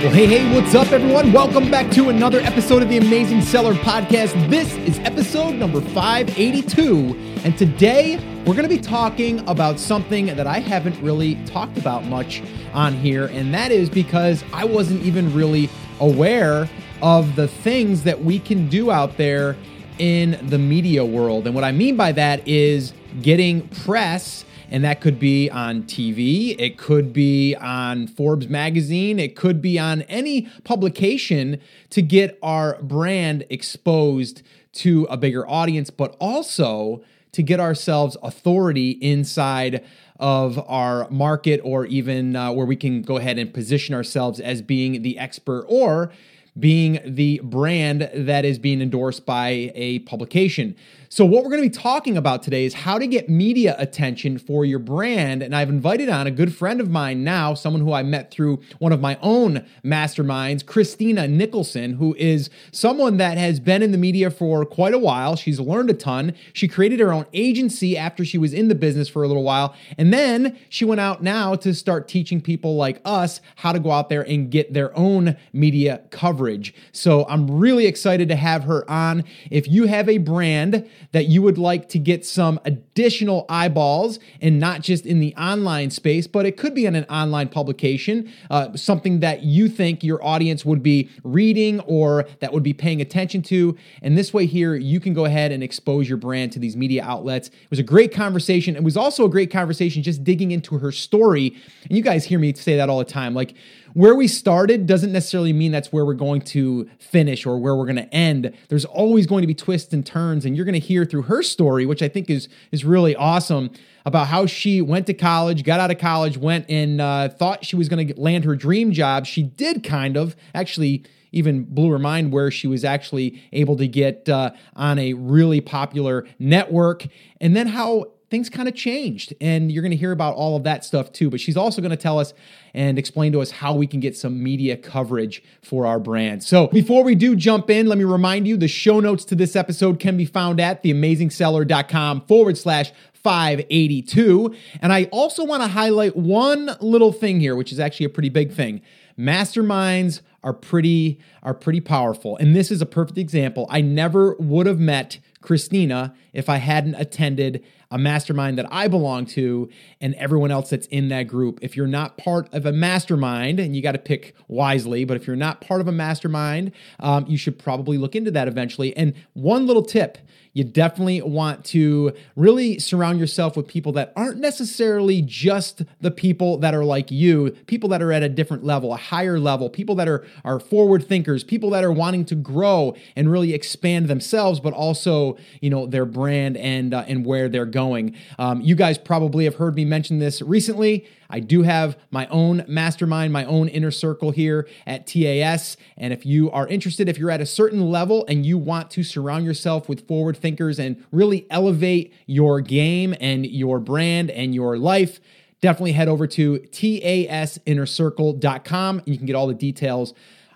Well, hey, hey, what's up, everyone? Welcome back to another episode of the Amazing Seller Podcast. This is episode number 582, and today we're going to be talking about something that I haven't really talked about much on here, and that is because I wasn't even really aware of the things that we can do out there in the media world. And what I mean by that is getting press and that could be on TV, it could be on Forbes magazine, it could be on any publication to get our brand exposed to a bigger audience, but also to get ourselves authority inside of our market or even uh, where we can go ahead and position ourselves as being the expert or being the brand that is being endorsed by a publication. So, what we're going to be talking about today is how to get media attention for your brand. And I've invited on a good friend of mine now, someone who I met through one of my own masterminds, Christina Nicholson, who is someone that has been in the media for quite a while. She's learned a ton. She created her own agency after she was in the business for a little while. And then she went out now to start teaching people like us how to go out there and get their own media coverage. So, I'm really excited to have her on. If you have a brand, that you would like to get some additional eyeballs and not just in the online space, but it could be in an online publication, uh, something that you think your audience would be reading or that would be paying attention to. And this way, here, you can go ahead and expose your brand to these media outlets. It was a great conversation. It was also a great conversation just digging into her story. And you guys hear me say that all the time. Like, where we started doesn't necessarily mean that's where we're going to finish or where we're going to end. There's always going to be twists and turns, and you're going to hear through her story, which I think is is really awesome, about how she went to college, got out of college, went and uh, thought she was going to land her dream job. She did kind of actually even blew her mind where she was actually able to get uh, on a really popular network, and then how things kind of changed. And you're going to hear about all of that stuff too. But she's also going to tell us and explain to us how we can get some media coverage for our brand. So before we do jump in, let me remind you the show notes to this episode can be found at theamazingseller.com forward slash 582. And I also want to highlight one little thing here, which is actually a pretty big thing. Masterminds are pretty are pretty powerful. And this is a perfect example. I never would have met Christina if I hadn't attended a mastermind that I belong to and everyone else that's in that group. If you're not part of a mastermind, and you got to pick wisely, but if you're not part of a mastermind, um, you should probably look into that eventually. And one little tip you definitely want to really surround yourself with people that aren't necessarily just the people that are like you, people that are at a different level, a higher level, people that are, are forward thinkers, people that are wanting to grow and really expand themselves, but also, you know, their brand and, uh, and where they're going. Um, you guys probably have heard me mention this recently. I do have my own mastermind, my own inner circle here at TAS. And if you are interested, if you're at a certain level and you want to surround yourself with forward thinkers and really elevate your game and your brand and your life, definitely head over to tasinnercircle.com and you can get all the details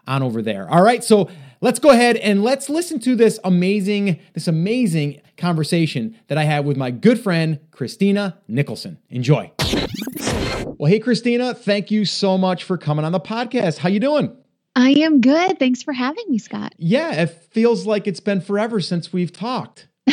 on over there. All right, so let's go ahead and let's listen to this amazing this amazing conversation that I had with my good friend Christina Nicholson. Enjoy. Well, hey Christina, thank you so much for coming on the podcast. How you doing? I am good. Thanks for having me, Scott. Yeah, it feels like it's been forever since we've talked.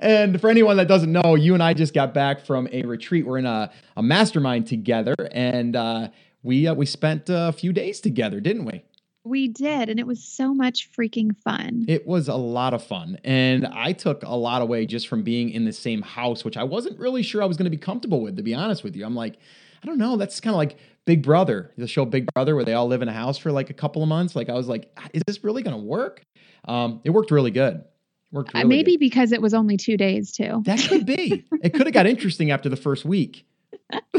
and for anyone that doesn't know, you and I just got back from a retreat. We're in a, a mastermind together, and uh, we uh, we spent a few days together, didn't we? We did, and it was so much freaking fun. It was a lot of fun. And I took a lot away just from being in the same house, which I wasn't really sure I was going to be comfortable with, to be honest with you. I'm like, I don't know. That's kind of like Big Brother, the show Big Brother, where they all live in a house for like a couple of months. Like, I was like, is this really going to work? Um, it worked really good. Worked Uh, really Maybe good. because it was only two days, too. That could be. it could have got interesting after the first week.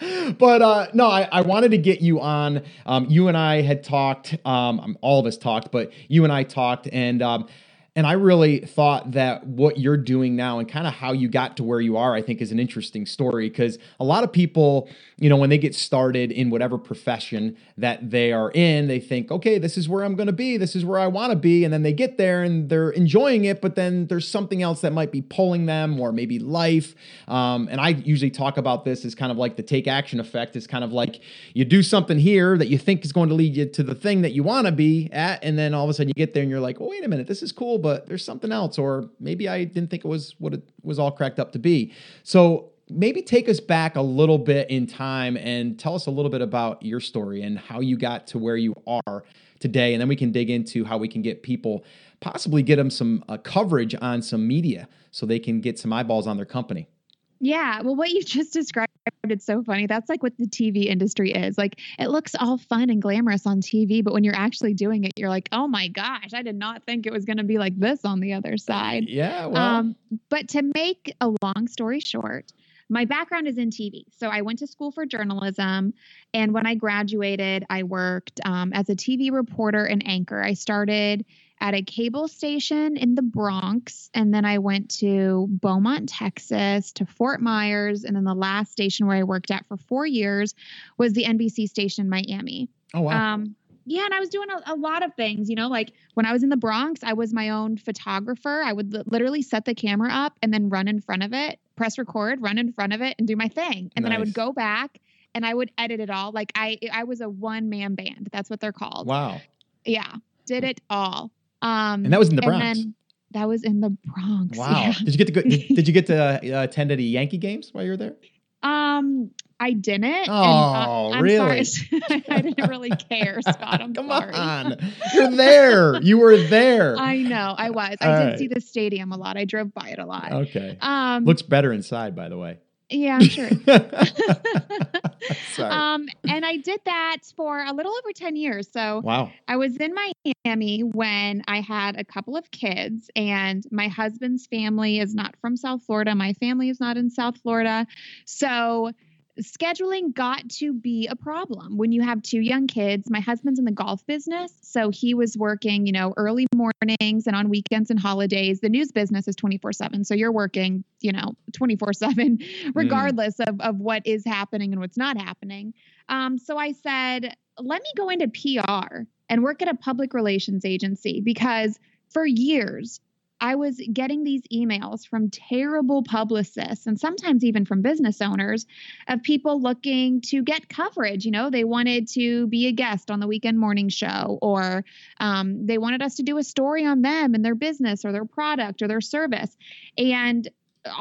but uh, no, I, I wanted to get you on. Um, you and I had talked. Um, all of us talked, but you and I talked, and um, And I really thought that what you're doing now and kind of how you got to where you are, I think is an interesting story because a lot of people, you know, when they get started in whatever profession that they are in, they think, okay, this is where I'm going to be. This is where I want to be. And then they get there and they're enjoying it, but then there's something else that might be pulling them or maybe life. Um, and I usually talk about this as kind of like the take action effect is kind of like you do something here that you think is going to lead you to the thing that you want to be at. And then all of a sudden you get there and you're like, oh, wait a minute, this is cool but there's something else, or maybe I didn't think it was what it was all cracked up to be. So maybe take us back a little bit in time and tell us a little bit about your story and how you got to where you are today. And then we can dig into how we can get people, possibly get them some uh, coverage on some media so they can get some eyeballs on their company. Yeah. Well, what you just described, it's so funny. That's like what the TV industry is. Like it looks all fun and glamorous on TV, but when you're actually doing it, you're like, oh my gosh, I did not think it was going to be like this on the other side. Yeah. Well. Um, but to make a long story short, my background is in TV. So I went to school for journalism. And when I graduated, I worked um, as a TV reporter and anchor. I started at a cable station in the Bronx. And then I went to Beaumont, Texas, to Fort Myers. And then the last station where I worked at for four years was the NBC station in Miami. Oh, wow. Um, yeah, and I was doing a, a, lot of things, you know, like when I was in the Bronx, I was my own photographer. I would l- literally set the camera up and then run in front of it, press record, run in front of it, and do my thing. And nice. then I would go back and I would edit it all. Like I, I was a one man band. That's what they're called. Wow. Yeah, did it all. Um, and that was in the Bronx. that was in the Bronx. Wow. Yeah. Did you get to go, did, did, you get to uh, attend any Yankee games while you were there? Um, I didn't. Oh, and, uh, really? I didn't really care, Scott. I'm Come sorry. on. You're there. You were there. I know. I was. All I did right. see the stadium a lot. I drove by it a lot. Okay. Um, Looks better inside, by the way. Yeah, I'm sure. Sorry. Um, and I did that for a little over 10 years. So wow. I was in Miami when I had a couple of kids, and my husband's family is not from South Florida. My family is not in South Florida. So scheduling got to be a problem when you have two young kids. My husband's in the golf business, so he was working, you know, early mornings and on weekends and holidays. The news business is 24/7, so you're working, you know, 24/7 regardless mm. of of what is happening and what's not happening. Um, so I said, let me go into PR and work at a public relations agency because for years I was getting these emails from terrible publicists and sometimes even from business owners of people looking to get coverage. You know, they wanted to be a guest on the weekend morning show, or um, they wanted us to do a story on them and their business or their product or their service. And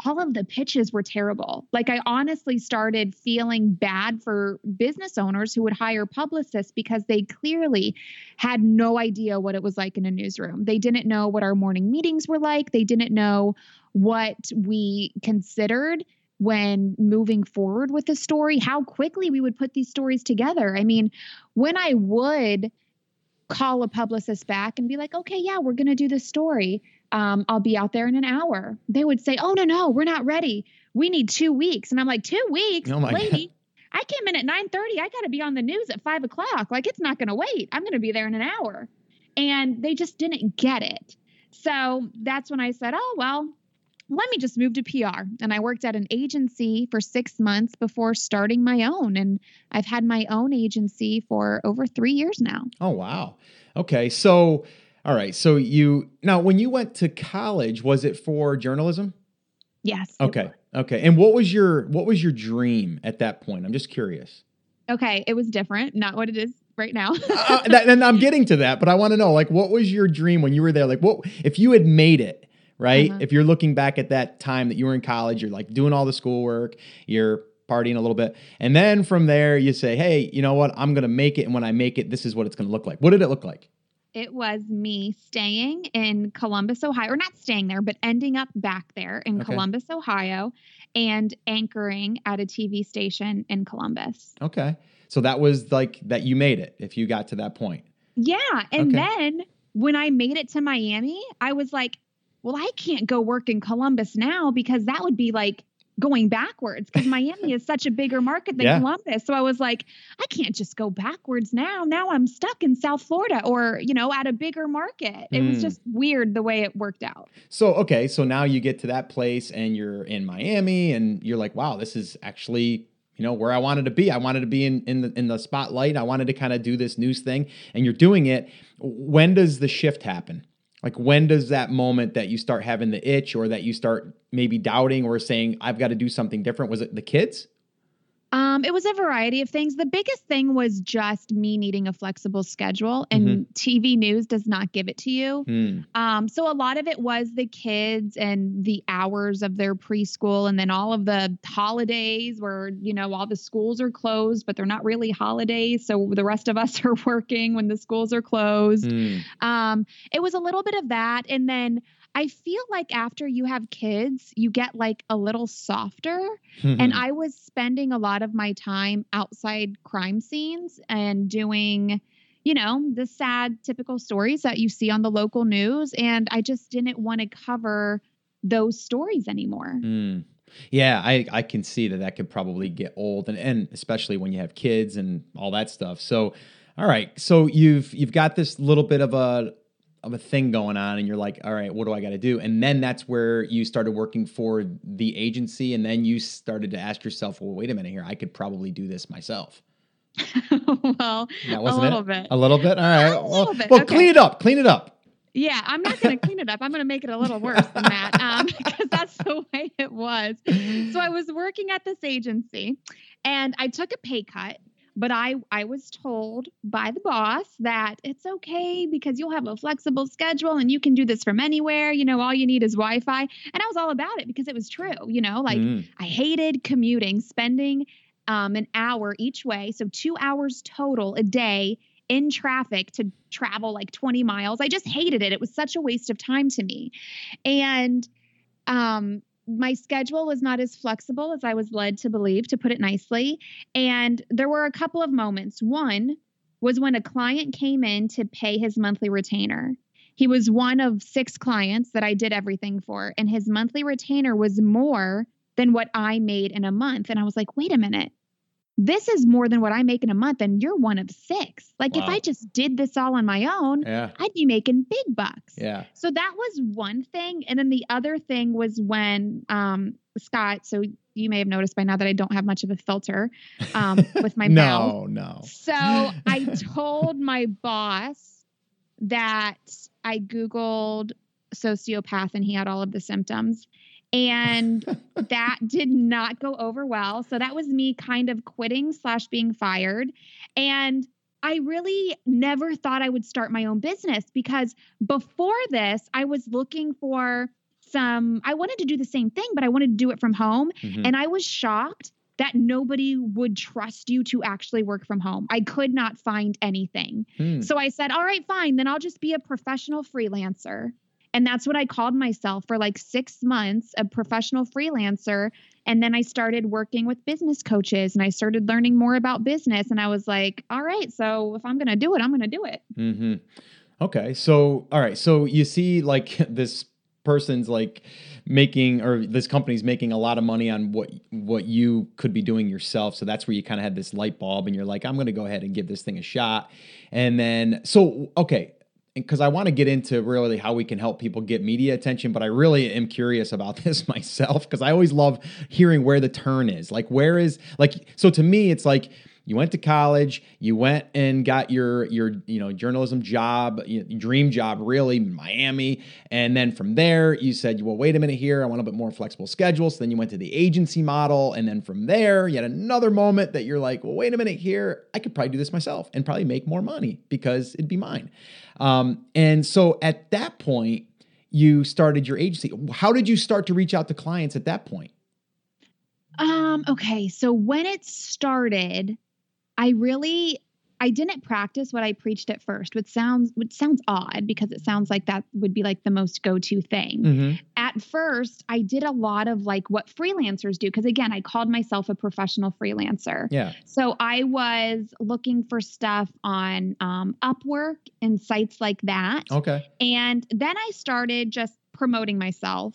all of the pitches were terrible. Like I honestly started feeling bad for business owners who would hire publicists because they clearly had no idea what it was like in a newsroom. They didn't know what our morning meetings were like. They didn't know what we considered when moving forward with the story, how quickly we would put these stories together. I mean, when I would call a publicist back and be like, okay, yeah, we're going to do this story um, I'll be out there in an hour. They would say, Oh, no, no, we're not ready. We need two weeks. And I'm like, Two weeks? Oh lady, God. I came in at 9 30. I got to be on the news at five o'clock. Like, it's not going to wait. I'm going to be there in an hour. And they just didn't get it. So that's when I said, Oh, well, let me just move to PR. And I worked at an agency for six months before starting my own. And I've had my own agency for over three years now. Oh, wow. Okay. So, all right. So you now when you went to college, was it for journalism? Yes. Okay. Okay. And what was your what was your dream at that point? I'm just curious. Okay, it was different, not what it is right now. uh, that, and I'm getting to that, but I want to know like what was your dream when you were there? Like what if you had made it, right? Uh-huh. If you're looking back at that time that you were in college, you're like doing all the schoolwork, you're partying a little bit. And then from there you say, "Hey, you know what? I'm going to make it and when I make it, this is what it's going to look like." What did it look like? It was me staying in Columbus, Ohio, or not staying there, but ending up back there in okay. Columbus, Ohio, and anchoring at a TV station in Columbus. Okay. So that was like that you made it if you got to that point. Yeah. And okay. then when I made it to Miami, I was like, well, I can't go work in Columbus now because that would be like going backwards because Miami is such a bigger market than Yeah. Columbus. So I was like, I can't just go backwards now. Now I'm stuck in South Florida or, you know, at a bigger market. It was Mm. just weird the way it worked out. So okay, so now you get to that place and you're in Miami and you're like, wow, this is actually you know where I wanted to be. I wanted to be in in the in the spotlight. I wanted to kind of do this news thing, and you're doing it. When does the shift happen? Like when does that moment that you start having the itch, or that you start maybe doubting, or saying I've got to do something different? Was it the kids? Um, it was a variety of things. The biggest thing was just me needing a flexible schedule, and TV news does not give it to you. Hmm. Um, so a lot of it was the kids and the hours of their preschool, and then all of the holidays where you know all the schools are closed, but they're not really holidays. So the rest of us are working when the schools are closed. Hmm. Um, it was a little bit of that, and then I feel like after you have kids, you get like a little softer. And Mhm. I was spending a lot of my time outside crime scenes and doing, you know, the sad typical stories that you see on the local news. And I just didn't want to cover those stories anymore. Mm. Yeah, I, I can see that that could probably get old, and, and especially when you have kids and all that stuff. So, all right, so you've you've got this little bit of a of a thing going on, and you're like, all right, what do I got to do? And then that's where you started working for the agency, and then you started to ask yourself, well, wait a minute here, I could probably do this myself. well, That a little it? bit. A little bit. All right. A well, little bit, well, okay. clean it up. Clean it up. Yeah, I'm not going to clean it up. I'm going to make it a little worse than that um, because that's the way it was. So I was working at this agency and I took a pay cut, but I I was told by the boss that it's okay because you'll have a flexible schedule and you can do this from anywhere. You know, all you need is Wi-Fi. And I was all about it because it was true. You know, like Mm. I hated commuting, spending um, an hour each way, so two hours total a day in traffic to travel like 20 miles. I just hated it. It was such a waste of time to me. And um, my schedule was not as flexible as I was led to believe, to put it nicely. And there were a couple of moments. One was when a client came in to pay his monthly retainer. He was one of six clients that I did everything for, and his monthly retainer was more than what I made in a month. And I was like, wait a minute. This is more than what I make in a month, and you're one of six. Like, if I just did this all on my own, Yeah. I'd be making big bucks. Yeah. So that was one thing. And then the other thing was when um, Scott, so you may have noticed by now that I don't have much of a filter um, with my mouth. no, no. So I told my boss that I Googled sociopath and he had all of the symptoms. And that did not go over well. So that was me kind of quitting slash being fired. And I really never thought I would start my own business because before this, I was looking for some, I wanted to do the same thing, but I wanted to do it from home. Mhm. And I was shocked that nobody would trust you to actually work from home. I could not find anything. Hmm. So I said, all right, fine, then I'll just be a professional freelancer. And that's what I called myself for like six months, a professional freelancer. And then I started working with business coaches and I started learning more about business. And I was like, all right, so if I'm going to do it, I'm going to do it. Mm-hmm. Okay. So, all right. So you see, like this person's like making, or this company's making a lot of money on what what you could be doing yourself. So that's where you kind of had this light bulb, and you're like, I'm going to go ahead and give this thing a shot. And then, so okay. Because I want to get into really how we can help people get media attention, but I really am curious about this myself because I always love hearing where the turn is. Like, where is like so to me, it's like you went to college, you went and got your your you know journalism job, dream job, really Miami, and then from there you said, well, wait a minute here, I want a bit more flexible schedule. So then you went to the agency model, and then from there you had another moment that you're like, well, wait a minute here, I could probably do this myself and probably make more money because it'd be mine. Um, and so at that point, you started your agency. How did you start to reach out to clients at that point? Um, okay. So when it started, I really I didn't practice what I preached at first, which sounds which sounds odd because it sounds like that would be like the most go-to thing. Mm-hmm. At first, I did a lot of like what freelancers do because again, I called myself a professional freelancer. Yeah. So I was looking for stuff on um, Upwork and sites like that. Okay. And then I started just promoting myself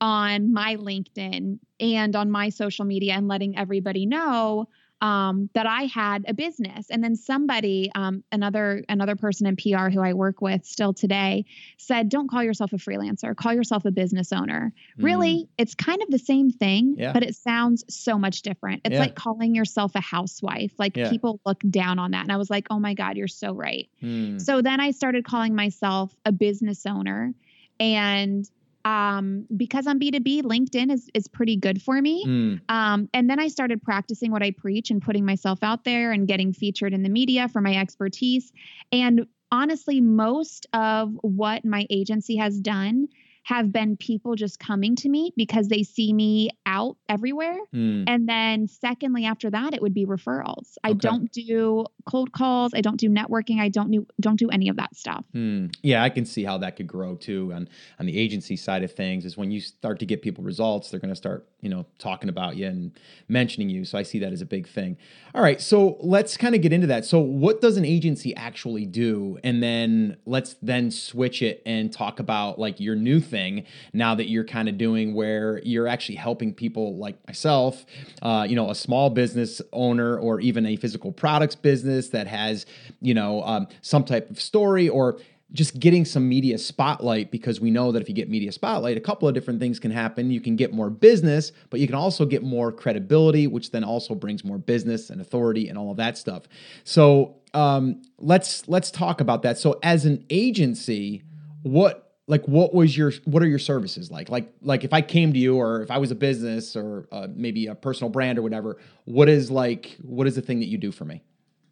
on my LinkedIn and on my social media and letting everybody know um, that I had a business. And then somebody, um, another another person in PR who I work with still today, said, "Don't call yourself a freelancer. Call yourself a business owner." Mm. Really, it's kind of the same thing, yeah. but it sounds so much different. It's yeah. like calling yourself a housewife. Like yeah. people look down on that, and I was like, "Oh my God, you're so right." Mm. So then I started calling myself a business owner, and um, because I'm B2B, LinkedIn is, is pretty good for me. Mm. Um, and then I started practicing what I preach and putting myself out there and getting featured in the media for my expertise. And honestly, most of what my agency has done have been people just coming to me because they see me out everywhere. Mm. And then, secondly, after that, it would be referrals. Okay. I don't do cold calls. I don't do networking. I don't do don't do any of that stuff. Mm. Yeah, I can see how that could grow too. On on the agency side of things, is when you start to get people results, they're going to start you know talking about you and mentioning you. So I see that as a big thing. All right, so let's kind of get into that. So what does an agency actually do? And then let's then switch it and talk about like your new thing thing now that you're kind of doing where you're actually helping people like myself, uh, you know, a small business owner or even a physical products business that has, you know, um, some type of story or just getting some media spotlight because we know that if you get media spotlight, a couple of different things can happen. You can get more business, but you can also get more credibility, which then also brings more business and authority and all of that stuff. So um, let's let's talk about that. So as an agency, what like what was your what are your services like? Like like if i came to you or if i was a business or uh, maybe a personal brand or whatever what is like what is the thing that you do for me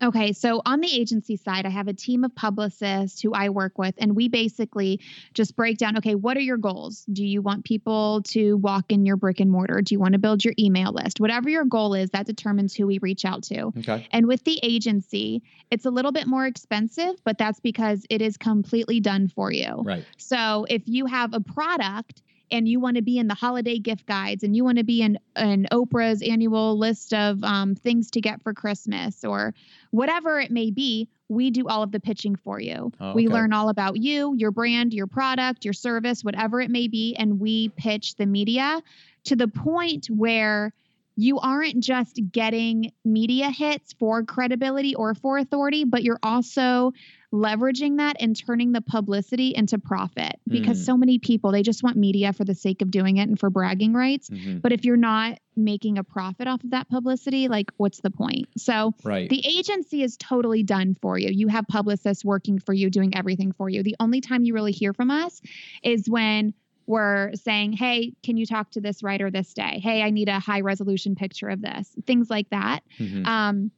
Okay, so on the agency side, I have a team of publicists who I work with, and we basically just break down okay, what are your goals? Do you want people to walk in your brick and mortar? Do you want to build your email list? Whatever your goal is, that determines who we reach out to. Okay. And with the agency, it's a little bit more expensive, but that's because it is completely done for you. Right. So if you have a product, and you want to be in the holiday gift guides and you want to be in, in Oprah's annual list of um, things to get for Christmas or whatever it may be, we do all of the pitching for you. Oh, okay. We learn all about you, your brand, your product, your service, whatever it may be, and we pitch the media to the point where you aren't just getting media hits for credibility or for authority, but you're also leveraging that and turning the publicity into profit because mm. so many people they just want media for the sake of doing it and for bragging rights mm-hmm. but if you're not making a profit off of that publicity like what's the point so right. the agency is totally done for you you have publicists working for you doing everything for you the only time you really hear from us is when we're saying, hey, can you talk to this writer this day? Hey, I need a high resolution picture of this, things like that. Mm-hmm. Um,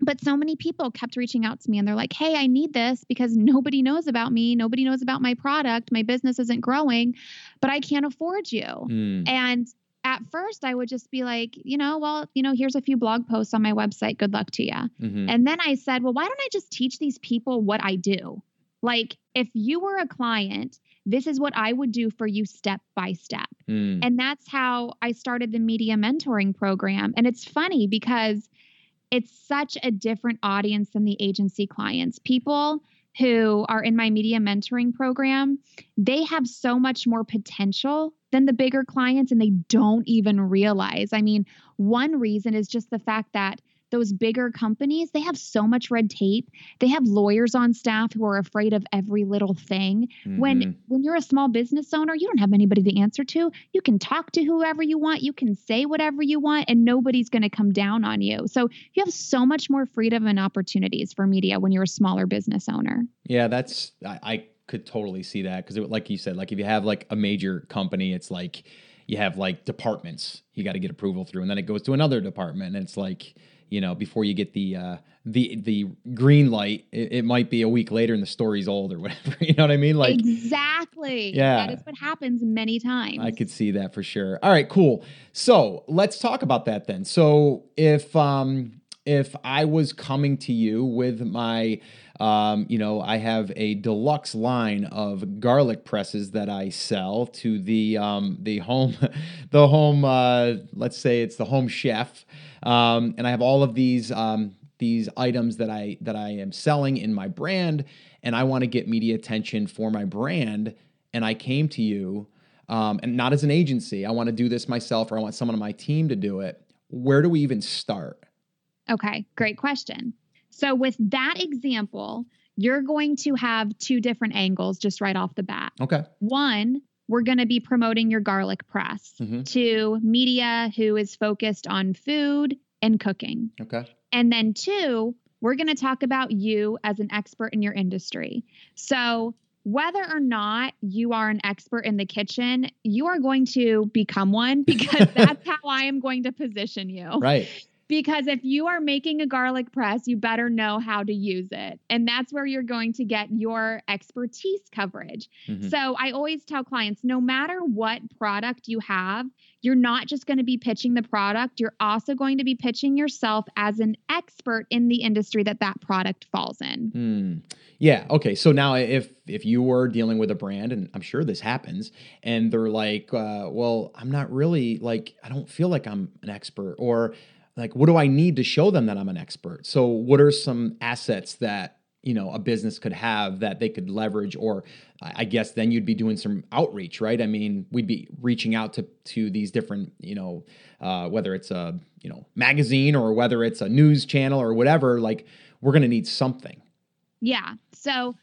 but so many people kept reaching out to me and they're like, hey, I need this because nobody knows about me. Nobody knows about my product. My business isn't growing, but I can't afford you. Mm. And at first, I would just be like, you know, well, you know, here's a few blog posts on my website. Good luck to you. Mm-hmm. And then I said, well, why don't I just teach these people what I do? Like, if you were a client, this is what I would do for you step by step. Mm. And that's how I started the media mentoring program. And it's funny because it's such a different audience than the agency clients. People who are in my media mentoring program, they have so much more potential than the bigger clients and they don't even realize. I mean, one reason is just the fact that those bigger companies, they have so much red tape. They have lawyers on staff who are afraid of every little thing. Mm-hmm. When when you're a small business owner, you don't have anybody to answer to. You can talk to whoever you want, you can say whatever you want and nobody's going to come down on you. So you have so much more freedom and opportunities for media when you're a smaller business owner. Yeah, that's I, I could totally see that because like you said, like if you have like a major company, it's like you have like departments you got to get approval through and then it goes to another department and it's like you know before you get the uh, the the green light it, it, might be a week later and the story's old or whatever you know what i mean? Like exactly. yeah. That is what happens many times. I could see that for sure. All right cool. So let's talk about that then. So if um if i was coming to you with my um, you know, I have a deluxe line of garlic presses that I sell to the um, the home, the home. Uh, let's say it's the home chef, um, and I have all of these um, these items that I that I am selling in my brand, and I want to get media attention for my brand. And I came to you um, and not as an agency. I want to do this myself, or I want someone on my team to do it. Where do we even start? Okay, great question. So, with that example, you're going to have two different angles just right off the bat. Okay. One, we're going to be promoting your garlic press Mhm. to media who is focused on food and cooking. Okay. And then two, we're going to talk about you as an expert in your industry. So, whether or not you are an expert in the kitchen, you are going to become one because that's how I am going to position you. Right. Because if you are making a garlic press, you better know how to use it. And that's where you're going to get your expertise coverage. Mhm. So I always tell clients no matter what product you have, you're not just going to be pitching the product, you're also going to be pitching yourself as an expert in the industry that that product falls in. Hmm. Yeah. Okay. So now, if if you were dealing with a brand, and I'm sure this happens, and they're like, uh, "Well, I'm not really like I don't feel like I'm an expert," or like, "What do I need to show them that I'm an expert?" So, what are some assets that you know a business could have that they could leverage, or I guess then you'd be doing some outreach, right? I mean, we'd be reaching out to to these different, you know, uh, whether it's a you know magazine or whether it's a news channel or whatever. Like, we're going to need something. Yeah. So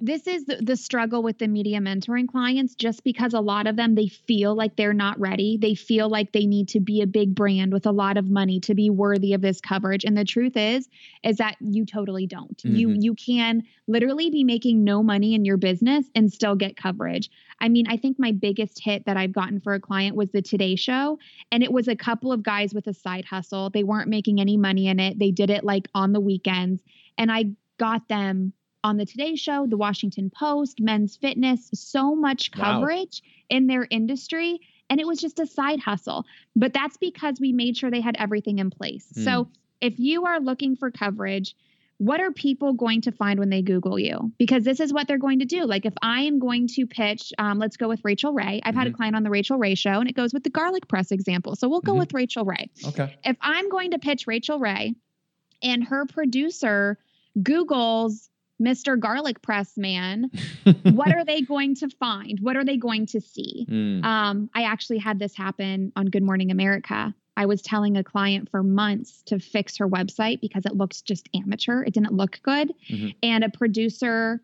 this is the, struggle with the media mentoring clients just because a lot of them they feel like they're not ready. They feel like they need to be a big brand with a lot of money to be worthy of this coverage. And the truth is is that you totally don't. You Mhm. you can literally be making no money in your business and still get coverage. I mean, I think my biggest hit that I've gotten for a client was the Today Show. And it was a couple of guys with a side hustle. They weren't making any money in it. They did it like on the weekends. And I got them on the Today Show, the Washington Post, Men's Fitness, so much Wow. coverage in their industry. And it was just a side hustle. But that's because we made sure they had everything in place. So if you are looking for coverage, what are people going to find when they Google you? Because this is what they're going to do. Like if I am going to pitch, um, let's go with Rachael Ray. I've had a Mhm. client on the Rachael Ray show, and it goes with the garlic press example. So we'll go Mhm. with Rachael Ray Okay. if I'm going to pitch Rachael Ray and her producer Googles Mr. Garlic Press Man, what are they going to find? What are they going to see? Mm. Um, I actually had this happen on Good Morning America. I was telling a client for months to fix her website because it looked just amateur. It didn't look good. Mhm. And a producer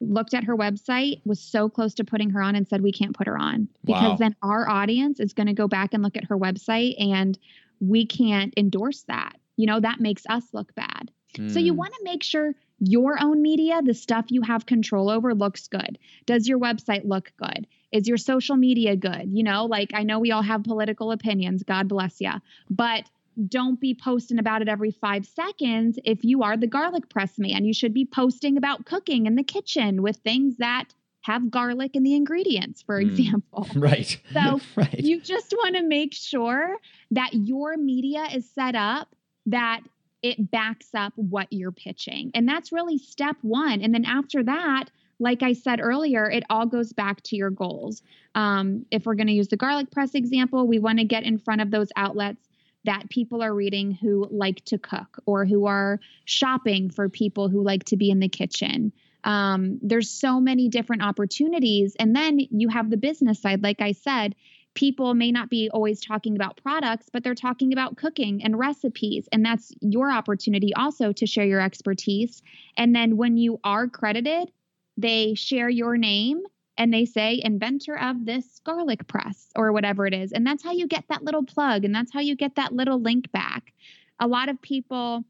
looked at her website, was so close to putting her on, and said, We can't put her on because Wow. then our audience is going to go back and look at her website and we can't endorse that. You know, that makes us look bad. So you Mm. want to make sure your own media, the stuff you have control over, looks good. Does your website look good? Is your social media good? You know, like I know we all have political opinions, God bless you, but don't be posting about it every five seconds. If you are the garlic press man, you should be posting about cooking in the kitchen with things that have garlic in the ingredients, for Mm. example. Right. So, right. You just want to make sure that your media is set up that it backs up what you're pitching. And that's really step one. And then after that, like I said earlier, it all goes back to your goals. Um, if we're going to use the garlic press example, we want to get in front of those outlets that people are reading who like to cook or who are shopping for people who like to be in the kitchen. Um, there's so many different opportunities. And then you have the business side, like I said, people may not be always talking about products, but they're talking about cooking and recipes. And that's your opportunity also to share your expertise. And then when you are credited, they share your name and they say inventor of this garlic press or whatever it is. And that's how you get that little plug and that's how you get that little link back. A lot of people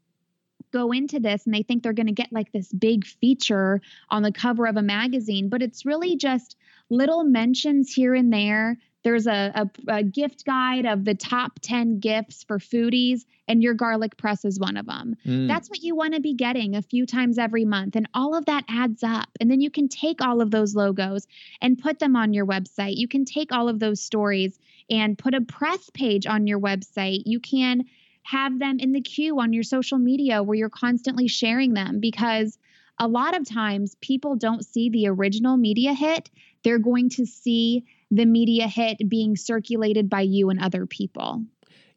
go into this and they think they're going to get like this big feature on the cover of a magazine, but it's really just little mentions here and there. There's a, a, a gift guide of the top 10 gifts for foodies, and your garlic press is one of them. Mm. That's what you want to be getting a few times every month. And all of that adds up. And then you can take all of those logos and put them on your website. You can take all of those stories and put a press page on your website. You can have them in the queue on your social media where you're constantly sharing them because a lot of times people don't see the original media hit. They're going to see the media hit being circulated by you and other people.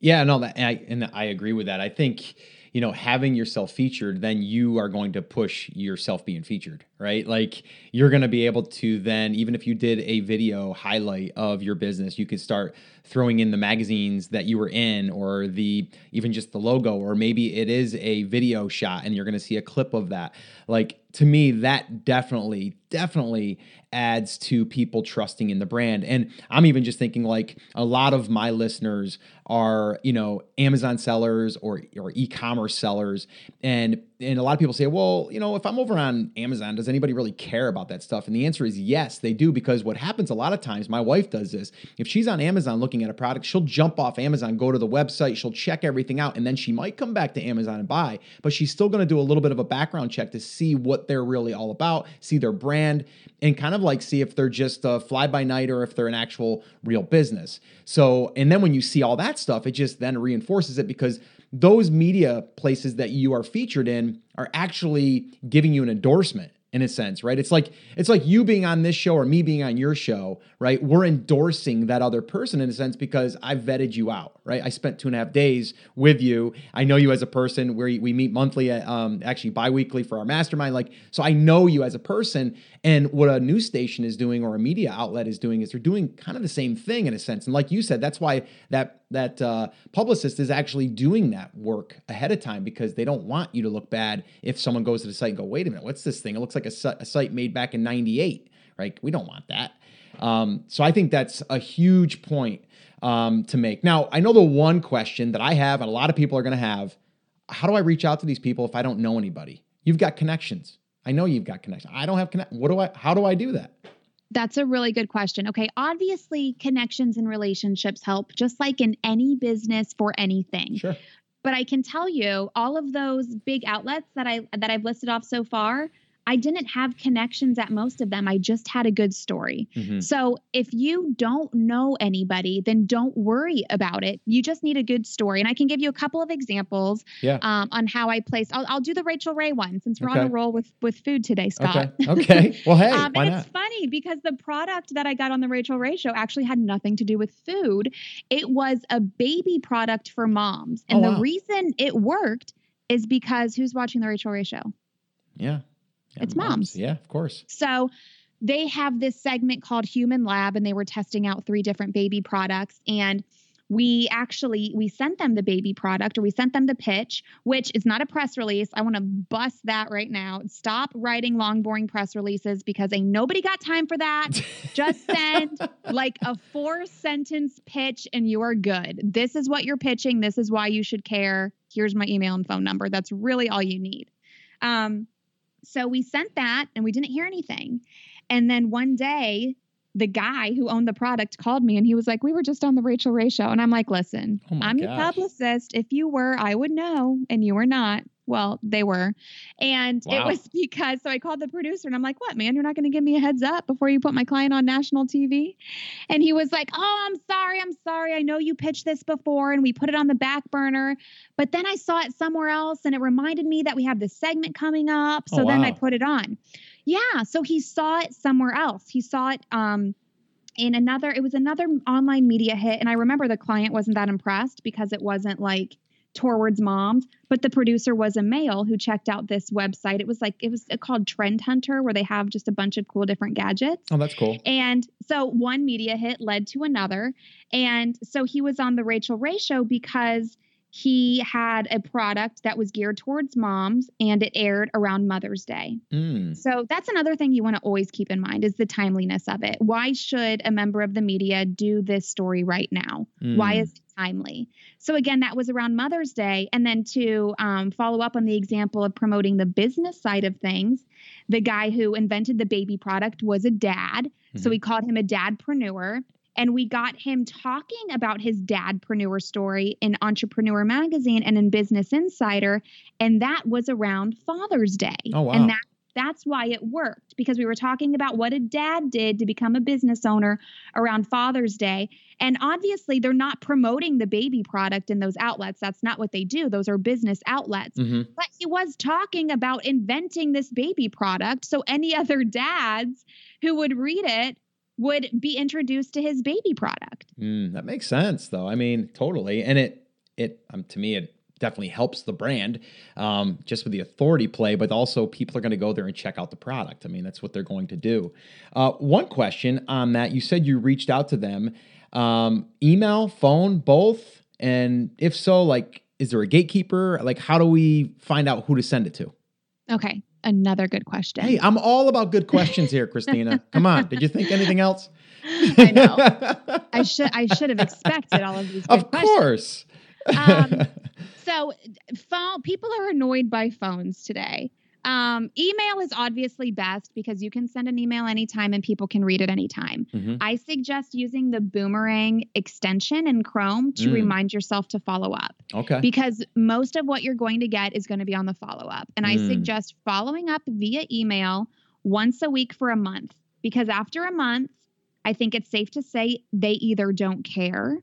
Yeah, no, that and I, and I agree with that. I think you know having yourself featured, then you are going to push yourself being featured, right? Like you're going to be able to then, even if you did a video highlight of your business, you could start throwing in the magazines that you were in or the even just the logo, or maybe it is a video shot and you're going to see a clip of that. Like to me, that definitely, definitely adds to people trusting in the brand. And I'm even just thinking like a lot of my listeners are, you know, Amazon sellers or or e-commerce sellers. And and a lot of people say, well, you know, if I'm over on Amazon, does anybody really care about that stuff? And the answer is yes, they do, because what happens a lot of times, my wife does this. If she's on Amazon looking at a product, she'll jump off Amazon, go to the website, she'll check everything out, and then she might come back to Amazon and buy, but she's still gonna do a little bit of a background check to see what they're really all about, see their brand, and kind of like see if they're just a fly by night or if they're an actual real business. So, and then when you see all that stuff, it just then reinforces it because those media places that you are featured in are actually giving you an endorsement in a sense, right? It's like it's like you being on this show or me being on your show, right? We're endorsing that other person in a sense because I vetted you out, right? I spent two and a half days with you. I know you as a person. Where we meet monthly, um, actually biweekly for our mastermind. Like, so I know you as a person. And what a news station is doing or a media outlet is doing is they're doing kind of the same thing in a sense. And like you said, that's why that that uh, publicist is actually doing that work ahead of time because they don't want you to look bad if someone goes to the site and go, wait a minute, what's this thing? It looks like a, a site made back in '98, right? We don't want that. Um, so I think that's a huge point um, to make. Now, I know the one question that I have, and a lot of people are going to have: How do I reach out to these people if I don't know anybody? You've got connections. I know you've got connections. I don't have connect. What do I? How do I do that? That's a really good question. Okay, obviously connections and relationships help just like in any business for anything. Sure. But I can tell you all of those big outlets that I that I've listed off so far, I didn't have connections at most of them. I just had a good story. Mm-hmm. So if you don't know anybody, then don't worry about it. You just need a good story. And I can give you a couple of examples yeah. um, on how I place. I'll, I'll, do the Rachael Ray one since we're okay. on a roll with with food today, Scott. Okay. okay. Well, hey, um, and not? it's funny because the product that I got on the Rachael Ray show actually had nothing to do with food. It was a baby product for moms, and oh, wow. the reason it worked is because who's watching the Rachael Ray show? Yeah. Yeah, it's moms. moms. Yeah, of course. So they have this segment called Human Lab, and they were testing out three different baby products. And we actually we sent them the baby product or we sent them the pitch which is not a press release i want to bust that right now stop writing long boring press releases because ain't nobody got time for that just send like a four sentence pitch and you are good this is what you're pitching this is why you should care here's my email and phone number that's really all you need um, so we sent that and we didn't hear anything. And then one day, the guy who owned the product called me and he was like, We were just on the Rachael Ray show. And I'm like, Listen, oh I'm gosh. your publicist. If you were, I would know. And you were not. Well, they were. And wow. it was because, so I called the producer and I'm like, what, man? You're not going to give me a heads up before you put my client on national TV? And he was like, oh, I'm sorry. I'm sorry. I know you pitched this before and we put it on the back burner. But then I saw it somewhere else and it reminded me that we have this segment coming up. So oh, wow. then I put it on. Yeah. So he saw it somewhere else. He saw it, um, in another it was another online media hit and i remember the client wasn't that impressed because it wasn't like towards moms, but the producer was a male who checked out this website. It was like it was called Trend Hunter where they have just a bunch of cool different gadgets. Oh, that's cool. And so one media hit led to another. And so he was on the rachael Ray show because he had a product that was geared towards moms and it aired around Mother's Day. Mm. So that's another thing you want to always keep in mind is the timeliness of it. Why should a member of the media do this story right now? Mm. Why is it timely? So again, that was around Mother's Day. And then to um, follow up on the example of promoting the business side of things, the guy who invented the baby product was a dad. Mm-hmm. So we called him a dadpreneur and we got him talking about his dadpreneur story in Entrepreneur Magazine and in Business Insider, and that was around Father's Day. Oh wow! And that that's why it worked because we were talking about what a dad did to become a business owner around Father's Day. And obviously, they're not promoting the baby product in those outlets. That's not what they do. Those are business outlets. Mm-hmm. But he was talking about inventing this baby product. So, any other dads who would read it would be introduced to his baby product. Mm, that makes sense, though. I mean, totally. And it, it, um, to me, it definitely helps the brand um, just with the authority play, but also people are going to go there and check out the product. I mean, that's what they're going to do. Uh, one question on that you said you reached out to them um, email, phone, both? And if so, like, is there a gatekeeper? Like, how do we find out who to send it to? Okay. Another good question. Hey, I'm all about good questions here, Christina. Come on. Did you think anything else? I know. I should I should have expected all of these. of course. um, so, phone people are annoyed by phones today. Um, email is obviously best because you can send an email anytime and people can read it anytime. Mm-hmm. I suggest using the boomerang extension in Chrome to mm. remind yourself to follow up. Okay. Because most of what you're going to get is going to be on the follow up. And mm. I suggest following up via email once a week for a month because after a month, I think it's safe to say they either don't care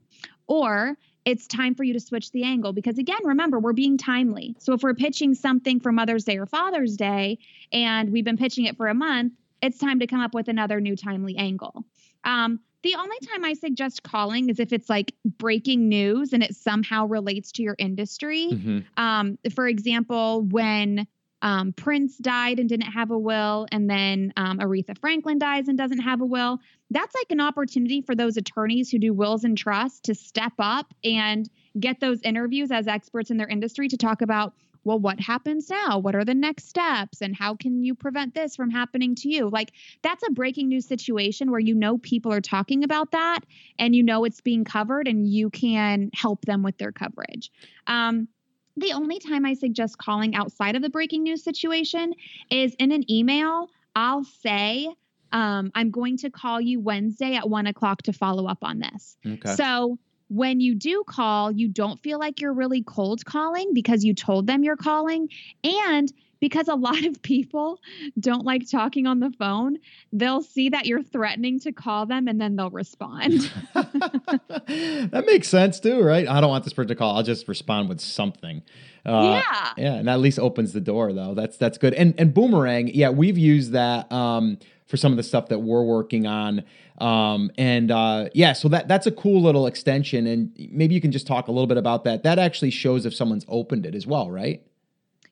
or it's time for you to switch the angle because again remember we're being timely. So if we're pitching something for mother's day or father's day and we've been pitching it for a month it's time to come up with another new timely angle. Um, the only time i suggest calling is if it's like breaking news and it somehow relates to your industry. Mm-hmm. um, for example when um, Prince died and didn't have a will, and then um, Aretha Franklin dies and doesn't have a will. That's like an opportunity for those attorneys who do wills and trusts to step up and get those interviews as experts in their industry to talk about well, what happens now? What are the next steps? And how can you prevent this from happening to you? Like, that's a breaking news situation where you know people are talking about that and you know it's being covered and you can help them with their coverage. Um, the only time I suggest calling outside of the breaking news situation is in an email. I'll say, um, I'm going to call you Wednesday at one o'clock to follow up on this. Okay. So when you do call, you don't feel like you're really cold calling because you told them you're calling. And because a lot of people don't like talking on the phone, they'll see that you're threatening to call them and then they'll respond. that makes sense too, right? I don't want this person to call. I'll just respond with something. Uh, yeah. Yeah. And at least opens the door though. That's, that's good. And, and boomerang. Yeah. We've used that, um, for some of the stuff that we're working on. Um, and uh, yeah, so that that's a cool little extension. And maybe you can just talk a little bit about that. That actually shows if someone's opened it as well, right?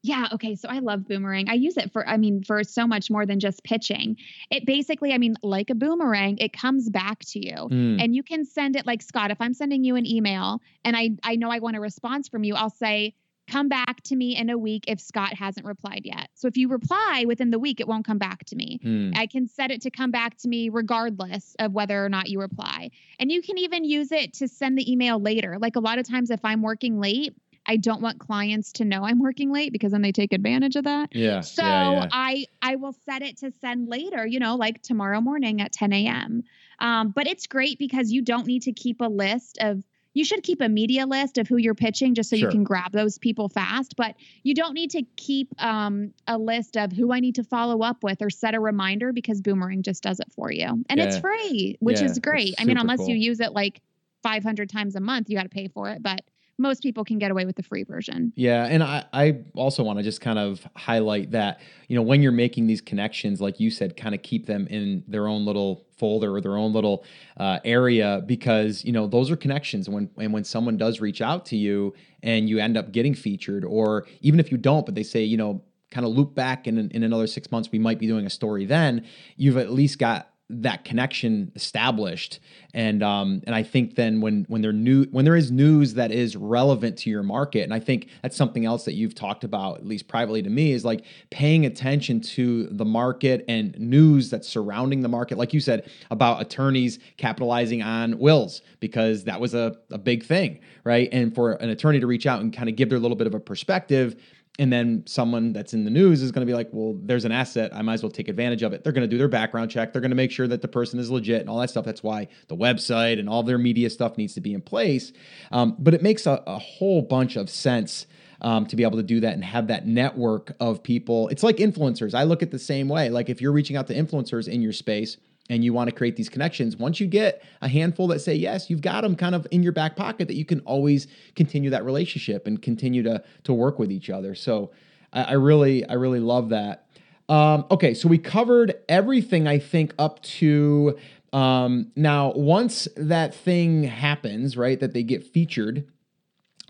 Yeah. Okay. So I love Boomerang. I use it for, I mean, for so much more than just pitching. It basically, I mean, like a boomerang, it comes back to you mm. and you can send it like Scott. If I'm sending you an email and I, I know I want a response from you, I'll say, come back to me in a week if Scott hasn't replied yet. So if you reply within the week, it won't come back to me. Mm. I can set it to come back to me regardless of whether or not you reply. And you can even use it to send the email later. Like a lot of times, if I'm working late, I don't want clients to know I'm working late because then they take advantage of that. Yeah. So yeah, yeah. I I will set it to send later, you know, like tomorrow morning at 10 a.m. Um, but it's great because you don't need to keep a list of you should keep a media list of who you're pitching just so sure. you can grab those people fast but you don't need to keep um, a list of who i need to follow up with or set a reminder because boomerang just does it for you and yeah. it's free which yeah, is great i mean unless cool. you use it like 500 times a month you got to pay for it but most people can get away with the free version. Yeah. And I, I also want to just kind of highlight that, you know, when you're making these connections, like you said, kind of keep them in their own little folder or their own little uh, area because, you know, those are connections. When, and when someone does reach out to you and you end up getting featured, or even if you don't, but they say, you know, kind of loop back in, in another six months, we might be doing a story then, you've at least got that connection established. And um and I think then when when there new when there is news that is relevant to your market and I think that's something else that you've talked about at least privately to me is like paying attention to the market and news that's surrounding the market like you said about attorneys capitalizing on wills because that was a, a big thing right? And for an attorney to reach out and kind of give their little bit of a perspective and then someone that's in the news is going to be like, well, there's an asset. I might as well take advantage of it. They're going to do their background check. They're going to make sure that the person is legit and all that stuff. That's why the website and all their media stuff needs to be in place. Um, but it makes a, a, whole bunch of sense um, to be able to do that and have that network of people. It's like influencers. I look at the same way. Like if you're reaching out to influencers in your space, and you want to create these connections, once you get a handful that say yes, you've got them kind of in your back pocket that you can always continue that relationship and continue to to work with each other. So I, I really I really love that. Um, okay, so we covered everything I think up to um, now. Once that thing happens, right, that they get featured.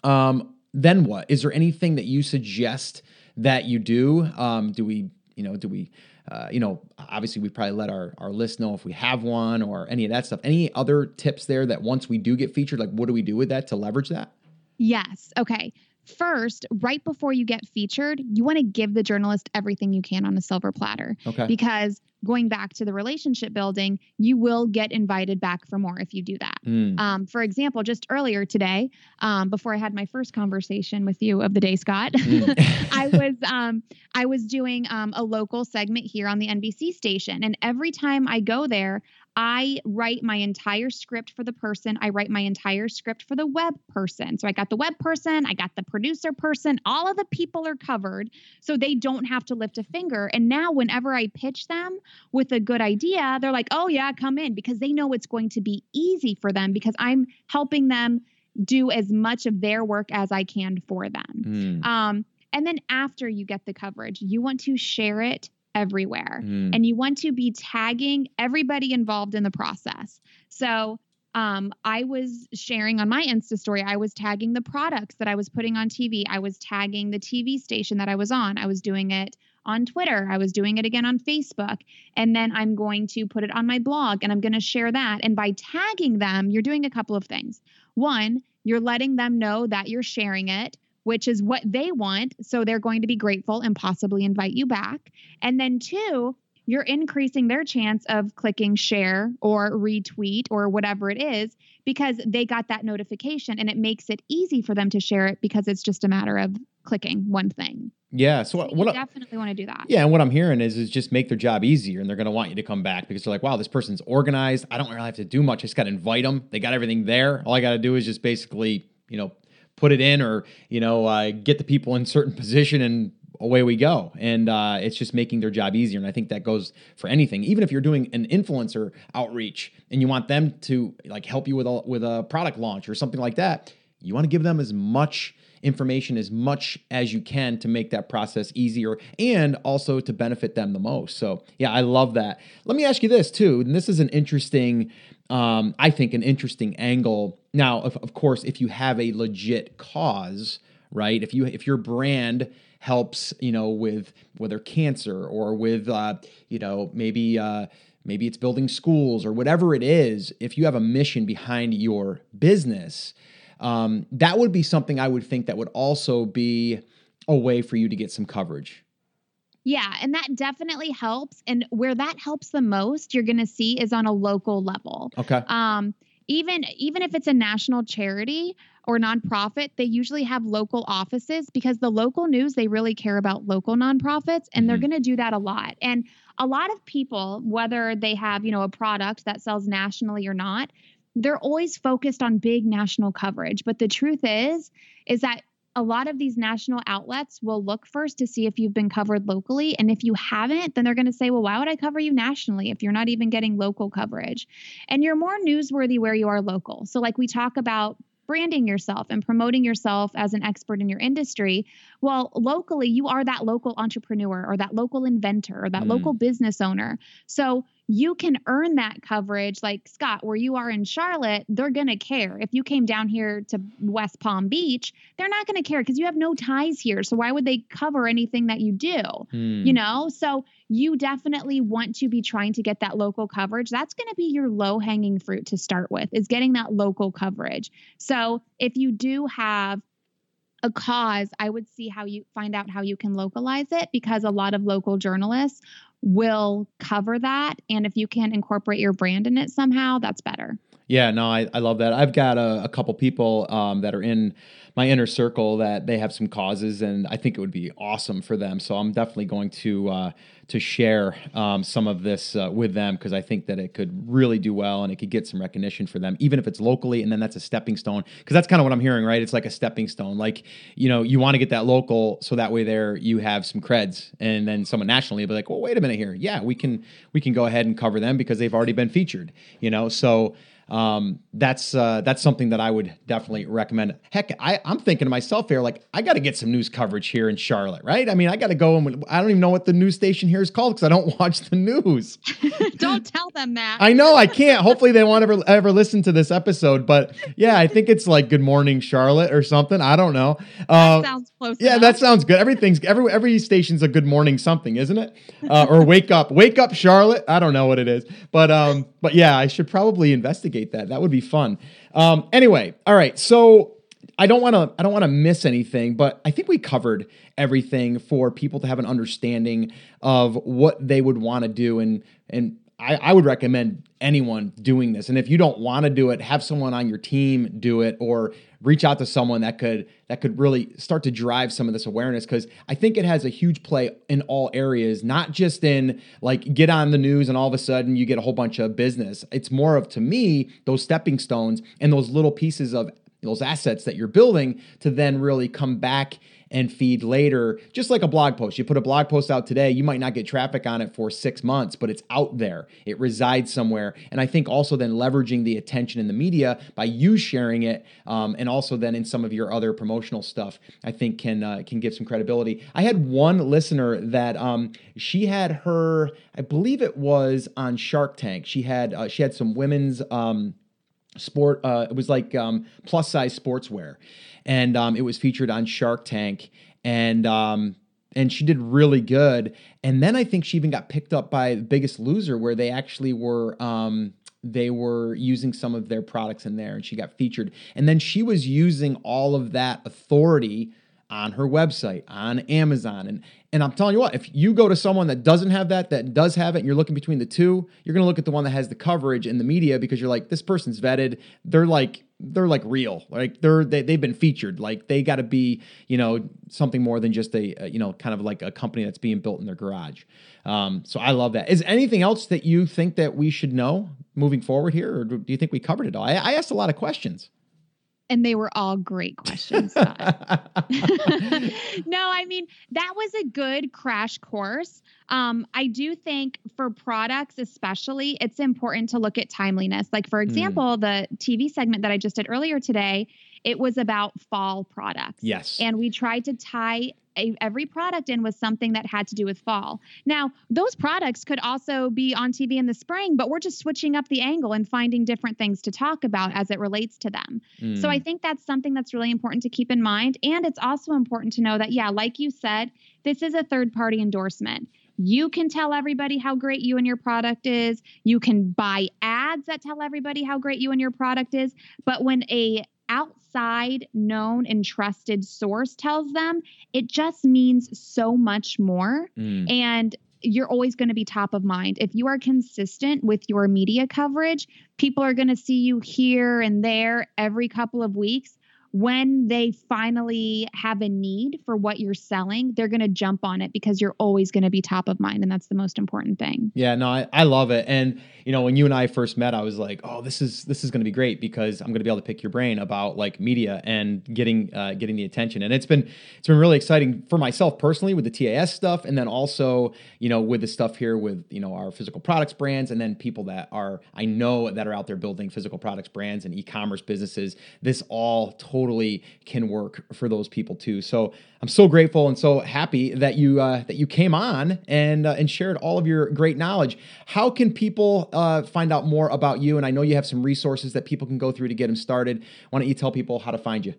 Um, then what? Is there anything that you suggest that you do? Um, do we, you know, do we, uh, you know, obviously we probably let our, our list know if we have one or any of that stuff. Any other tips there that once we do get featured, like what do we do with that to leverage that? Yes. Okay. First, right before you get featured, you want to give the journalist everything you can on a silver platter. Okay. Because going back to the relationship building, you will get invited back for more if you do that. Mm. Um, for example, just earlier today, um, before I had my first conversation with you of the day, Scott, Mm. I was um, I was doing um, a local segment here on the NBC station, and every time I go there, I write my entire script for the person. I write my entire script for the web person. So I got the web person, I got the producer person. All of the people are covered, so they don't have to lift a finger. And now, whenever I pitch them with a good idea, they're like, "Oh yeah, come in," because they know it's going to be easy for them because I'm helping them do as much of their work as I can for them. Mm. Um, and then after you get the coverage, you want to share it everywhere Mm. and you want to be tagging everybody involved in the process. So, um, I was sharing on my Insta story, I was tagging the products that I was putting on TV. I was tagging the TV station that I was on. I was doing it on Twitter. I was doing it again on Facebook. And then I'm going to put it on my blog and I'm going to share that. And by tagging them, you're doing a couple of things. One, you're letting them know that you're sharing it, which is what they want. So they're going to be grateful and possibly invite you back. And then two, you're increasing their chance of clicking share or retweet or whatever it is because they got that notification and it makes it easy for them to share it because it's just a matter of clicking one thing. Yeah. So So what? I- definitely want to do that. Yeah, and what I'm hearing is is just make their job easier, and they're going to want you to come back because they're like, wow, this person's organized. I don't really have to do much. I just got to invite them. They got everything there. All I got to do is just basically, you know, put it in, or you know, uh, get the people in certain position, and away we go. And uh, it's just making their job easier. And I think that goes for anything. Even if you're doing an influencer outreach and you want them to like help you with a with a product launch or something like that, you want to give them as much information as much as you can to make that process easier and also to benefit them the most. So, yeah, I love that. Let me ask you this too, and this is an interesting, um, I think, an interesting angle. Now, of, of course, if you have a legit cause, right? If you if your brand helps, you know, with whether cancer or with, uh, you know, maybe. Uh, maybe it's building schools or whatever it is if you have a mission behind your business um, that would be something i would think that would also be a way for you to get some coverage Yeah, and that definitely helps. And where that helps the most, you're going to see is on a local level. okay Um, even even if it's a national charity or nonprofit, they usually have local offices because the local news they really care about local nonprofits, and they're Mhm. going to do that a lot. And a lot of people, whether they have you know a product that sells nationally or not, they're always focused on big national coverage. But the truth is, is that a lot of these national outlets will look first to see if you've been covered locally. And if you haven't, then they're going to say, well, why would I cover you nationally if you're not even getting local coverage? And you're more newsworthy where you are local. So, like we talk about branding yourself and promoting yourself as an expert in your industry. Well, locally, you are that local entrepreneur or that local inventor or that Mm. local business owner. So, you can earn that coverage like Scott, where you are in Charlotte, they're going to care. If you came down here to West Palm Beach, they're not going to care because you have no ties here. So why would they cover anything that you do? Hmm. You know, so you definitely want to be trying to get that local coverage. That's going to be your low hanging fruit to start with, is getting that local coverage. So if you do have a cause, I would see how you find out how you can localize it because a lot of local journalists will cover that. And if you can incorporate your brand in it somehow, that's better. Yeah, no, I, I love that. I've got a, a couple people um, that are in my inner circle that they have some causes, and I think it would be awesome for them. So I'm definitely going to uh, to share um, some of this uh, with them because I think that it could really do well and it could get some recognition for them, even if it's locally, and then that's a stepping stone. Because that's kind of what I'm hearing, right? It's like a stepping stone. Like you know, you want to get that local, so that way there you have some creds, and then someone nationally will be like, well, wait a minute here, yeah, we can we can go ahead and cover them because they've already been featured. You know, so. Um, that's uh, that's something that I would definitely recommend. Heck, I, I'm thinking to myself here, like I got to get some news coverage here in Charlotte, right? I mean, I got to go and I don't even know what the news station here is called because I don't watch the news. don't tell them that. I know I can't. Hopefully, they won't ever ever listen to this episode. But yeah, I think it's like Good Morning Charlotte or something. I don't know. Uh, sounds close. Yeah, enough. that sounds good. Everything's every every station's a Good Morning something, isn't it? Uh, or Wake Up, Wake Up Charlotte. I don't know what it is, but um, but yeah, I should probably investigate that. That would be fun. Um, anyway, all right. So I don't want to I don't want to miss anything, but I think we covered everything for people to have an understanding of what they would want to do and and I, I, would recommend anyone doing this. And if you don't want to do it, have someone on your team do it or reach out to someone that could that could really start to drive some of this awareness because I think it has a huge play in all areas, not just in like get on the news and all of a sudden you get a whole bunch of business. It's more of to me those stepping stones and those little pieces of those assets that you're building to then really come back and feed later, just like a blog post. You put a blog post out today, you might not get traffic on it for six months, but it's out there. It resides somewhere. And I think also then leveraging the attention in the media by you sharing it, um, and also then in some of your other promotional stuff, I think can uh, can give some credibility. I had one listener that um, she had her, I believe it was on Shark Tank. She had uh, she had some women's. Um, sport uh, it was like um, plus size sportswear. And um, it was featured on shark tank. And um, and she did really good. And then i think she even got picked up by the biggest loser where they actually were um, they were using some of their products in there and she got featured. And then she was using all of that authority on her website, on Amazon. And and I'm telling you what, if you go to someone that doesn't have that, that does have it, and you're looking between the two, you're gonna look at the one that has the coverage in the media because you're like, this person's vetted. They're like they're like real. Like they're they, they've been featured. Like they got to be you know something more than just a, a, you know kind of like a company that's being built in their garage. Um, so i love that. Is anything else that you think that we should know moving forward here or do you think we covered it all? I, I asked a lot of questions and they were all great questions. no, I mean, that was a good crash course. Um, I do think for products, especially, it's important to look at timeliness. Like, for hmm. example, mm. the TV segment that I just did earlier today, it was about fall products. Yes. And we tried to tie a, every product in with something that had to do with fall. Now, those products could also be on TV in the spring, but we're just switching up the angle and finding different things to talk about as it relates to them. Mm. So I think that's something that's really important to keep in mind. And it's also important to know that, yeah, like you said, this is a third party endorsement. You can tell everybody how great you and your product is. You can buy ads that tell everybody how great you and your product is. But when a outside known and trusted source tells them, it just means so much more. Mm. And you're always going to be top of mind. If you are consistent with your media coverage, people are going to see you here and there every couple of weeks when they finally have a need for what you're selling, they're going to jump on it because you're always going to be top of mind. And that's the most important thing. Yeah, no, I, I love it. And, you know, when you and I first met, I was like, oh, this is, this is going to be great because I'm going to be able to pick your brain about like media and getting, uh, getting the attention. And it's been, it's been really exciting for myself personally with the TAS stuff. And then also, you know, with the stuff here with, you know, our physical products brands and then people that are, I know that are out there building physical products brands and e-commerce businesses. This all totally totally can work for those people too. So I'm so grateful and so happy that you uh, that you came on and uh, and shared all of your great knowledge. How can people uh, find out more about you? And I know you have some resources that people can go through to get them started. Why don't you tell people how to find you?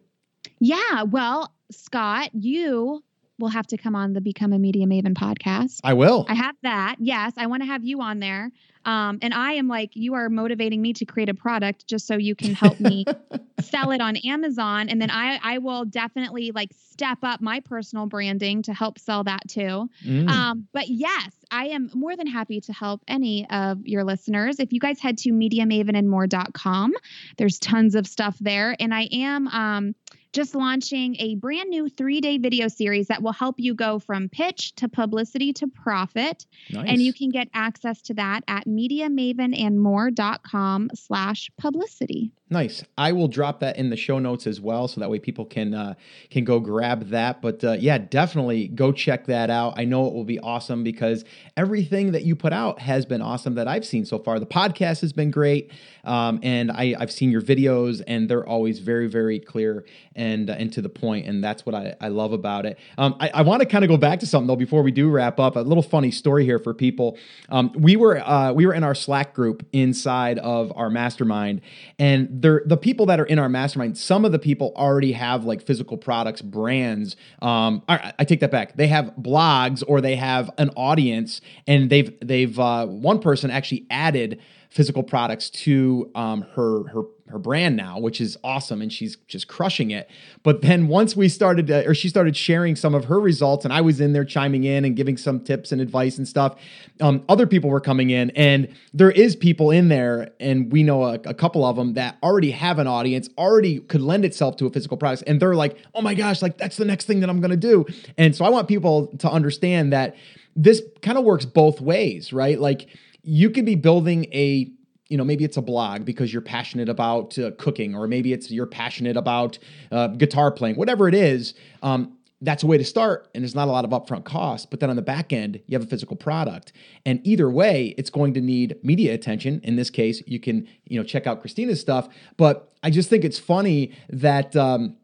Yeah, well, Scott, you will have to come on the Become a Media Maven podcast. I will. I have that. Yes, I want to have you on there. Um, and I am like, you are motivating me to create a product just so you can help me sell it on Amazon. And then I, I will definitely like step up my personal branding to help sell that too. Mm. Um, but yes, I am more than happy to help any of your listeners. If you guys head to mediamavenandmore.com, there's tons of stuff there. And I am, um, just launching a brand new three day video series that will help you go from pitch to publicity to profit. Nice. And you can get access to that at mediamavenandmore.com slash publicity. Nice. I will drop that in the show notes as well, so that way people can uh, can go grab that. But uh, yeah, definitely go check that out. I know it will be awesome because everything that you put out has been awesome that I've seen so far. The podcast has been great, um, and I, I've seen your videos, and they're always very very clear and uh, and to the point, and that's what I, I love about it. Um, I, I want to kind of go back to something though before we do wrap up. A little funny story here for people. Um, we were uh, we were in our Slack group inside of our mastermind, and they're the people that are in our mastermind. Some of the people already have like physical products brands. Um, I, I take that back. They have blogs or they have an audience, and they've they've uh, one person actually added physical products to um, her her her brand now, which is awesome, and she's just crushing it. But then once we started, to, or she started sharing some of her results, and I was in there chiming in and giving some tips and advice and stuff. Um, other people were coming in, and there is people in there, and we know a, a couple of them that already have an audience, already could lend itself to a physical product, and they're like, "Oh my gosh, like that's the next thing that I'm going to do." And so I want people to understand that this kind of works both ways, right? Like you could be building a you know maybe it's a blog because you're passionate about uh, cooking or maybe it's you're passionate about uh, guitar playing whatever it is um, that's a way to start and there's not a lot of upfront cost but then on the back end you have a physical product. And either way it's going to need media attention. In this case you can you know check out christina's stuff but i just think it's funny that um,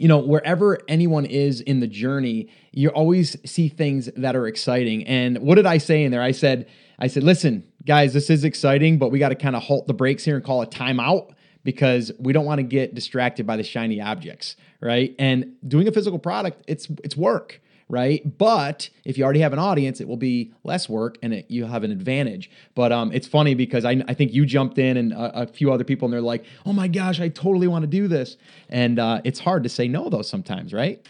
you know, wherever anyone is in the journey, you always see things that are exciting. And what did I say in there? I said, I said, listen, guys, this is exciting, but we got to kind of halt the brakes here and call a timeout because we don't want to get distracted by the shiny objects, right? And doing a physical product, it's it's work, right? But if you already have an audience, it will be less work and it, you have an advantage. But um, it's funny because I, I think you jumped in and a, a, few other people, and they're like, "Oh my gosh, I totally want to do this," and uh, it's hard to say no though sometimes, right?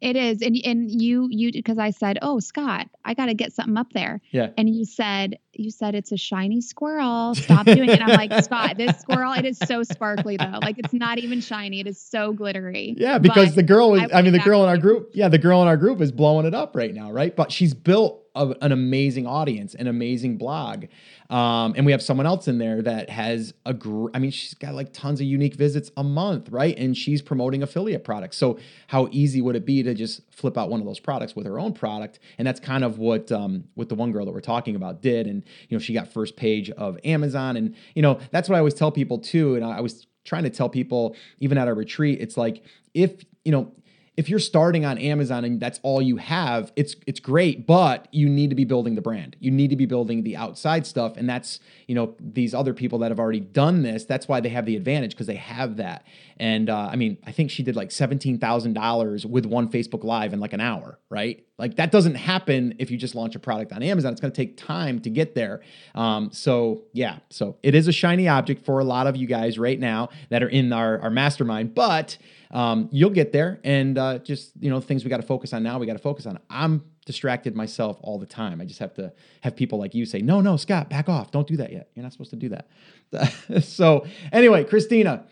It is. And and you you because I said, "Oh, Scott, I got to get something up there." Yeah. And you said you said it's a shiny squirrel. Stop doing it. I'm like, "Scott, this squirrel, it is so sparkly though. Like it's not even shiny. It is so glittery." Yeah, because but the girl was I, I mean, the girl in our group, yeah, the girl in our group is blowing it up right now, right? But she's built a, an amazing audience, an amazing blog. Um, and we have someone else in there that has a, gr- I mean, she's got like tons of unique visits a month, right? And she's promoting affiliate products. So how easy would it be to just flip out one of those products with her own product? And that's kind of what um, what the one girl that we're talking about did. And you know, she got first page of Amazon, and you know, that's what I always tell people too. And I was trying to tell people even at a retreat, it's like if you know if you're starting on Amazon and that's all you have, it's it's great, but you need to be building the brand. You need to be building the outside stuff and that's, you know, these other people that have already done this, that's why they have the advantage because they have that. And uh, I mean, I think she did like $17,000 with one Facebook live in like an hour, right? Like that doesn't happen if you just launch a product on Amazon. It's going to take time to get there. Um, so yeah, so it is a shiny object for a lot of you guys right now that are in our, our mastermind, but um, you'll get there. And uh, just you know, things we got to focus on now. We got to focus on. I'm distracted myself all the time. I just have to have people like you say, "No, no, Scott, back off. Don't do that yet. You're not supposed to do that." so anyway, Christina.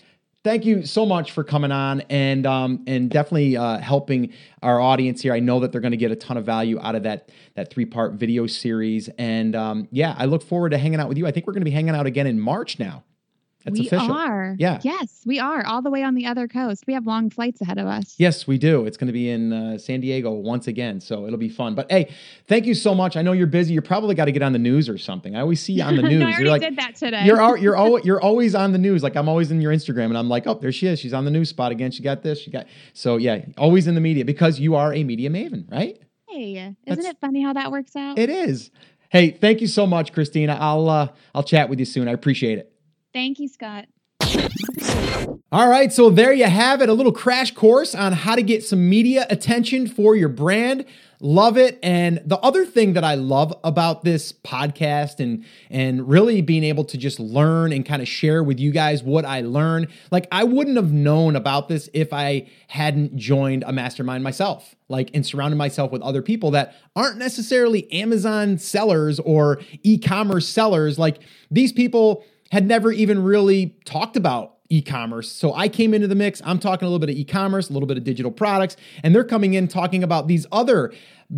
Thank you so much for coming on and um, and definitely uh, helping our audience here. I know that they're going to get a ton of value out of that that three part video series. And um, yeah, I look forward to hanging out with you. I think we're going to be hanging out again in March now. That's we official. are. Yeah. Yes, we are all the way on the other coast. We have long flights ahead of us. Yes, we do. It's going to be in uh, San Diego once again, so it'll be fun. But hey, thank you so much. I know you're busy. You probably got to get on the news or something. I always see you on the news. no, I already you're like, did that today. You're you're always you're always on the news. Like I'm always in your Instagram, and I'm like, oh, there she is. She's on the news spot again. She got this. She got so yeah, always in the media because you are a media maven, right? Hey, isn't That's, it funny how that works out? It is. Hey, thank you so much, Christina. I'll uh, I'll chat with you soon. I appreciate it. Thank you, Scott. All right, so there you have it a little crash course on how to get some media attention for your brand. Love it. And the other thing that I love about this podcast and and really being able to just learn and kind of share with you guys what I learn. Like I wouldn't have known about this if I hadn't joined a mastermind myself. Like and surrounded myself with other people that aren't necessarily Amazon sellers or e-commerce sellers. Like these people had never even really talked about e-commerce. So I came into the mix. I'm talking a little bit of e-commerce, a little bit of digital products, and they're coming in talking about these other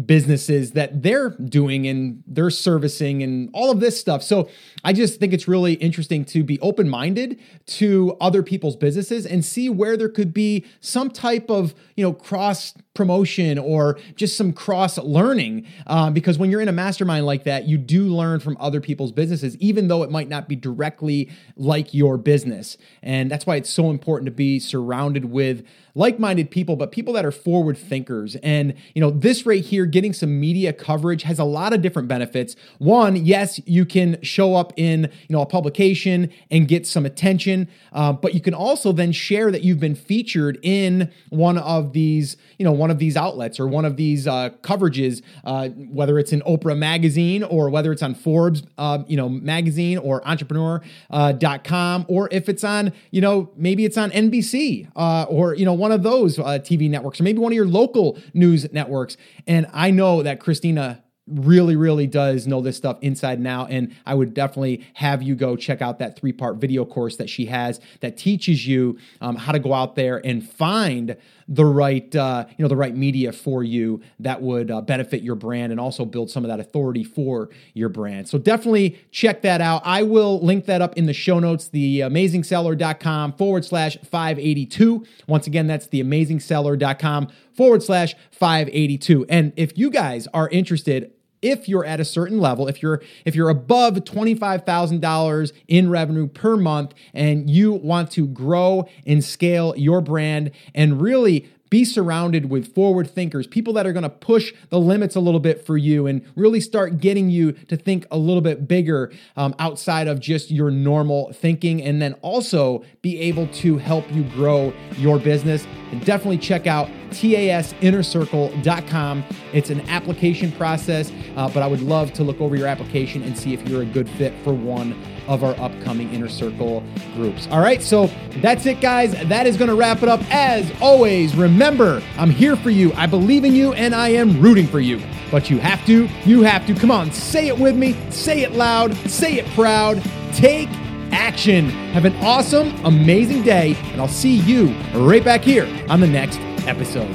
businesses that they're doing and they're servicing and all of this stuff. So I just think it's really interesting to be open minded to other people's businesses and see where there could be some type of, you know, cross promotion or just some cross learning. Uh, because when you're in a mastermind like that, you do learn from other people's businesses, even though it might not be directly like your business. And that's why it's so important to be surrounded with like-minded people but people that are forward thinkers. And you know this right here getting some media coverage has a lot of different benefits. One yes you can show up in you know a publication and get some attention uh, but you can also then share that you've been featured in one of these you know one of these outlets or one of these uh, coverages uh, whether it's in oprah magazine or whether it's on forbes uh, you know magazine or entrepreneur.com uh, or if it's on you know maybe it's on nbc uh, or you know one of those uh, TV networks or maybe one of your local news networks. And I know that Christina really, really does know this stuff inside and out. And I would definitely have you go check out that three part video course that she has that teaches you um, how to go out there and find the right, uh, you know, the right media for you that would uh, benefit your brand and also build some of that authority for your brand. So definitely check that out. I will link that up in the show notes, the amazingseller.com forward slash 582. Once again, that's the amazingseller.com forward slash 582. And if you guys are interested, if you're at a certain level if you're if you're above $25,000 in revenue per month and you want to grow and scale your brand and really be surrounded with forward thinkers, people that are going to push the limits a little bit for you and really start getting you to think a little bit bigger um, outside of just your normal thinking, and then also be able to help you grow your business. And definitely check out tasinnercircle.com. It's an application process, uh, but I would love to look over your application and see if you're a good fit for one of our upcoming Inner Circle groups. All right, so that's it, guys. That is going to wrap it up. As always, remember, I'm here for you. I believe in you, and I am rooting for you. But you have to, you have to. Come on, say it with me, say it loud, say it proud. Take action. Have an awesome, amazing day, and I'll see you right back here on the next episode.